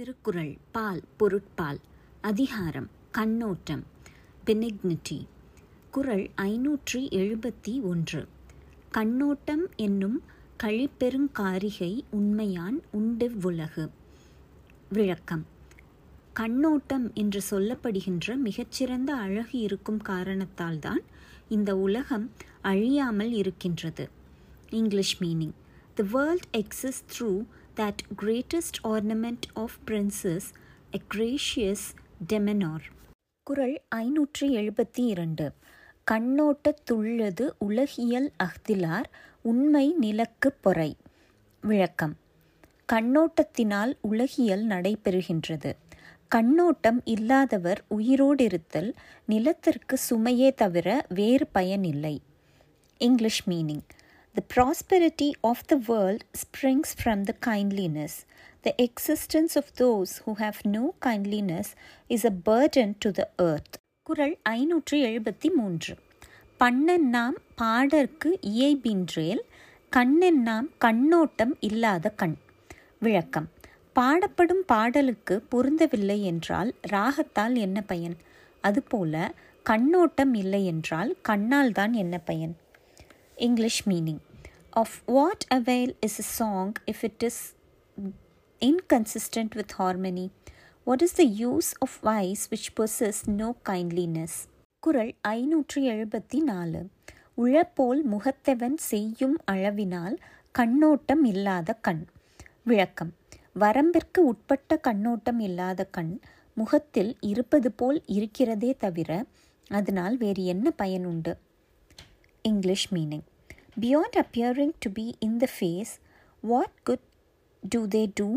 திருக்குறள் பால் பொருட்பால் அதிகாரம் கண்ணோட்டம் பெனிக்னிட்டி. குறள் ஐநூற்றி எழுபத்தி ஒன்று கண்ணோட்டம் என்னும் கழிப்பெருங்காரிகை உண்மையான் உண்டெவ்வுலகு விளக்கம். கண்ணோட்டம் என்று சொல்லப்படுகின்ற மிகச்சிறந்த அழகு இருக்கும் காரணத்தால்தான் இந்த உலகம் அழியாமல் இருக்கின்றது. English meaning. The world exist through that greatest ornament of princes, a gracious demeanor. குரல் ஐநூற்றி எழுபத்தி இரண்டு கண்ணோட்டத்துள்ளது உலகியல் அஃதிலார் உண்மை நிலக்கு பொறை. விளக்கம். கண்ணோட்டத்தினால் உலகியல் நடைபெறுகின்றது. கண்ணோட்டம் இல்லாதவர் உயிரோடிருத்தல் நிலத்திற்கு சுமையே தவிர வேறு பயனில்லை. English meaning. The prosperity of the world springs from the kindliness. The existence of those who have no kindliness is a burden to the earth. குரல் ஐநூற்றி எழுபத்தி மூன்று பண்ணென்னாம் பாடற்கு இயைபின்றேல் கண்ணென்னாம் கண்ணோட்டம் இல்லாத கண் விளக்கம் பாடப்படும் பாடலுக்கு பொருந்தவில்லை என்றால் ராகத்தால் என்ன பயன் அதுபோல கண்ணோட்டம் இல்லை என்றால் கண்ணால் தான் என்ன பயன் English meaning Of what avail is a song if it is inconsistent with harmony? What is the use of vice which possess no kindliness? குரல் ஐநூற்றி எழுபத்தி நாலு உழப்போல் முகத்தவன் செய்யும் அளவினால் கண்ணோட்டம் இல்லாத கண் விளக்கம் வரம்பிற்கு உட்பட்ட கண்ணோட்டம் இல்லாத கண் முகத்தில் இருப்பது போல் இருக்கிறதே தவிர அதனால் வேறு என்ன பயன் உண்டு meaning. Beyond appearing to be in the face, what good do they do?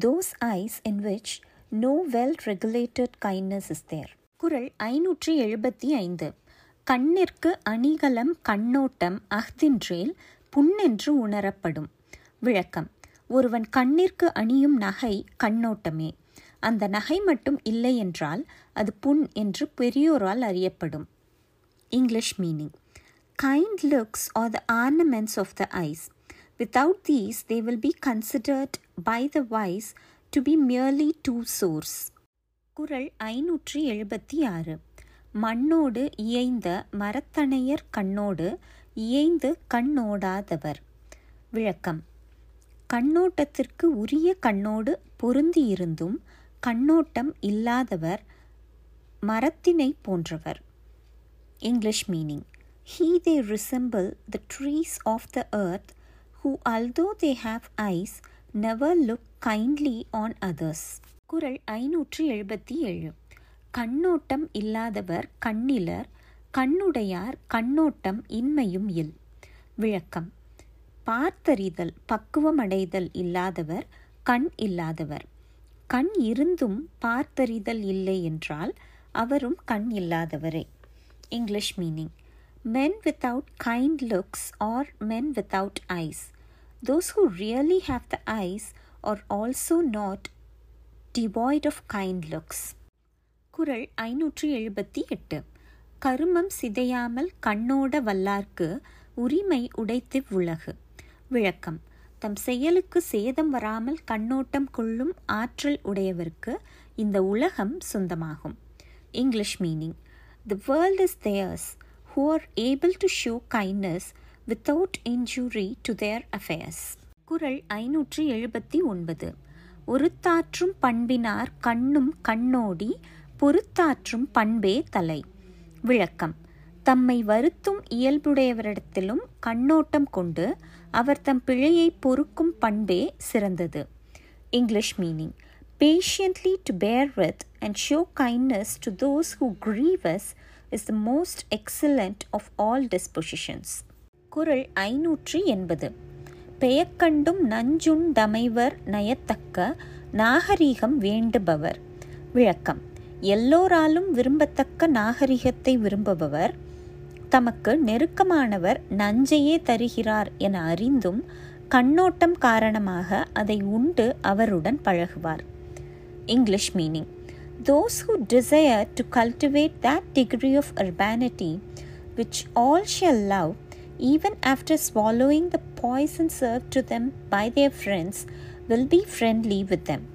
Those eyes in which no well regulated kindness is there. குரல் ஐநூற்றி எழுபத்தி ஐந்து. கண்ணிற்கு அணிகலம் கண்ணோட்டம் அஃதின்றேல் புண்ணென்று உணரப்படும். விளக்கம். ஒருவன் கண்ணிற்கு அணியும் நகை கண்ணோட்டமே. அந்த நகை மட்டும் இல்லை என்றால் அது புண் என்று பெரியோரால் அறியப்படும். English meaning. Kind looks are the ornaments of the eyes. Without these, they will be considered by the wise to be merely two source. குரல் ஐநூற்றி எழுபத்தி ஆறு. மண்ணோடு இயைந்த மரத்தனையர் கண்ணோடு இயைந்து கண்ணோடாதவர் விளக்கம். கண்ணோட்டத்திற்கு உரிய கண்ணோடு பொருந்தியிருந்தும் கண்ணோட்டம் இல்லாதவர் மரத்தினை போன்றவர். English meaning. He they resemble the trees of the earth, who, although they have eyes, never look kindly on others. குரல் ஐநூற்றி எழுபத்தி ஏழு. கண்ணோட்டம் இல்லாதவர் கண்ணிலர் கண்ணுடையார் கண்ணோட்டம் இன்மையும் இல். விளக்கம். பார்த்தறிதல் பக்குவமடைதல் இல்லாதவர் கண் இல்லாதவர். கண் இருந்தும் பார்த்தறிதல் இல்லை என்றால் அவரும் கண் இல்லாதவரே. English meaning. Men without kind looks or men without eyes. Those who really have the eyes are also not devoid of kind looks. குரல் ஐநூற்றி எழுபத்தி எட்டு. கருமம் சிதையாமல் கண்ணோட வல்லார்க்கு உரிமை உடைத்து உலகு. விளக்கம். தம் செயலுக்கு சேதம் வராமல் கண்ணோட்டம் கொள்ளும் ஆற்றல் உடையவருக்கு இந்த உலகம் சொந்தமாகும். English meaning the world is theirs who are able to show kindness without injury to their affairs. குரல் ஐநூற்றி எழுபத்தி ஒன்பது. ஒருத்தாற்றும் பண்பினார் கண்ணும் கண்ணோடி பொறுத்தாற்றும் பண்பே தலை. விளக்கம். தம்மை வருத்தும் இயல்புடையவரிடத்திலும் கண்ணோட்டம் கொண்டு அவர் தம் பிழையை பொறுக்கும் பண்பே சிறந்தது. English meaning. Patiently to bear with and show kindness to those who grieve us is the most excellent of all dispositions குரல் ஐநூற்றி எண்பது. பெயக்கண்டும் நஞ்சுண்டமைவர் நயத்தக்க நாகரீகம் வேண்டுபவர். விளக்கம். எல்லோராலும் விரும்பத்தக்க நாகரிகத்தை விரும்புபவர். தமக்கு நெருக்கமானவர் நஞ்சையே தருகிறார் என அறிந்தும் கண்ணோட்டம் காரணமாக அதை உண்டு அவருடன் பழகுவார். English meaning. Those who desire to cultivate that degree of urbanity which all shall love, even after swallowing the poison served to them by their friends, will be friendly with them.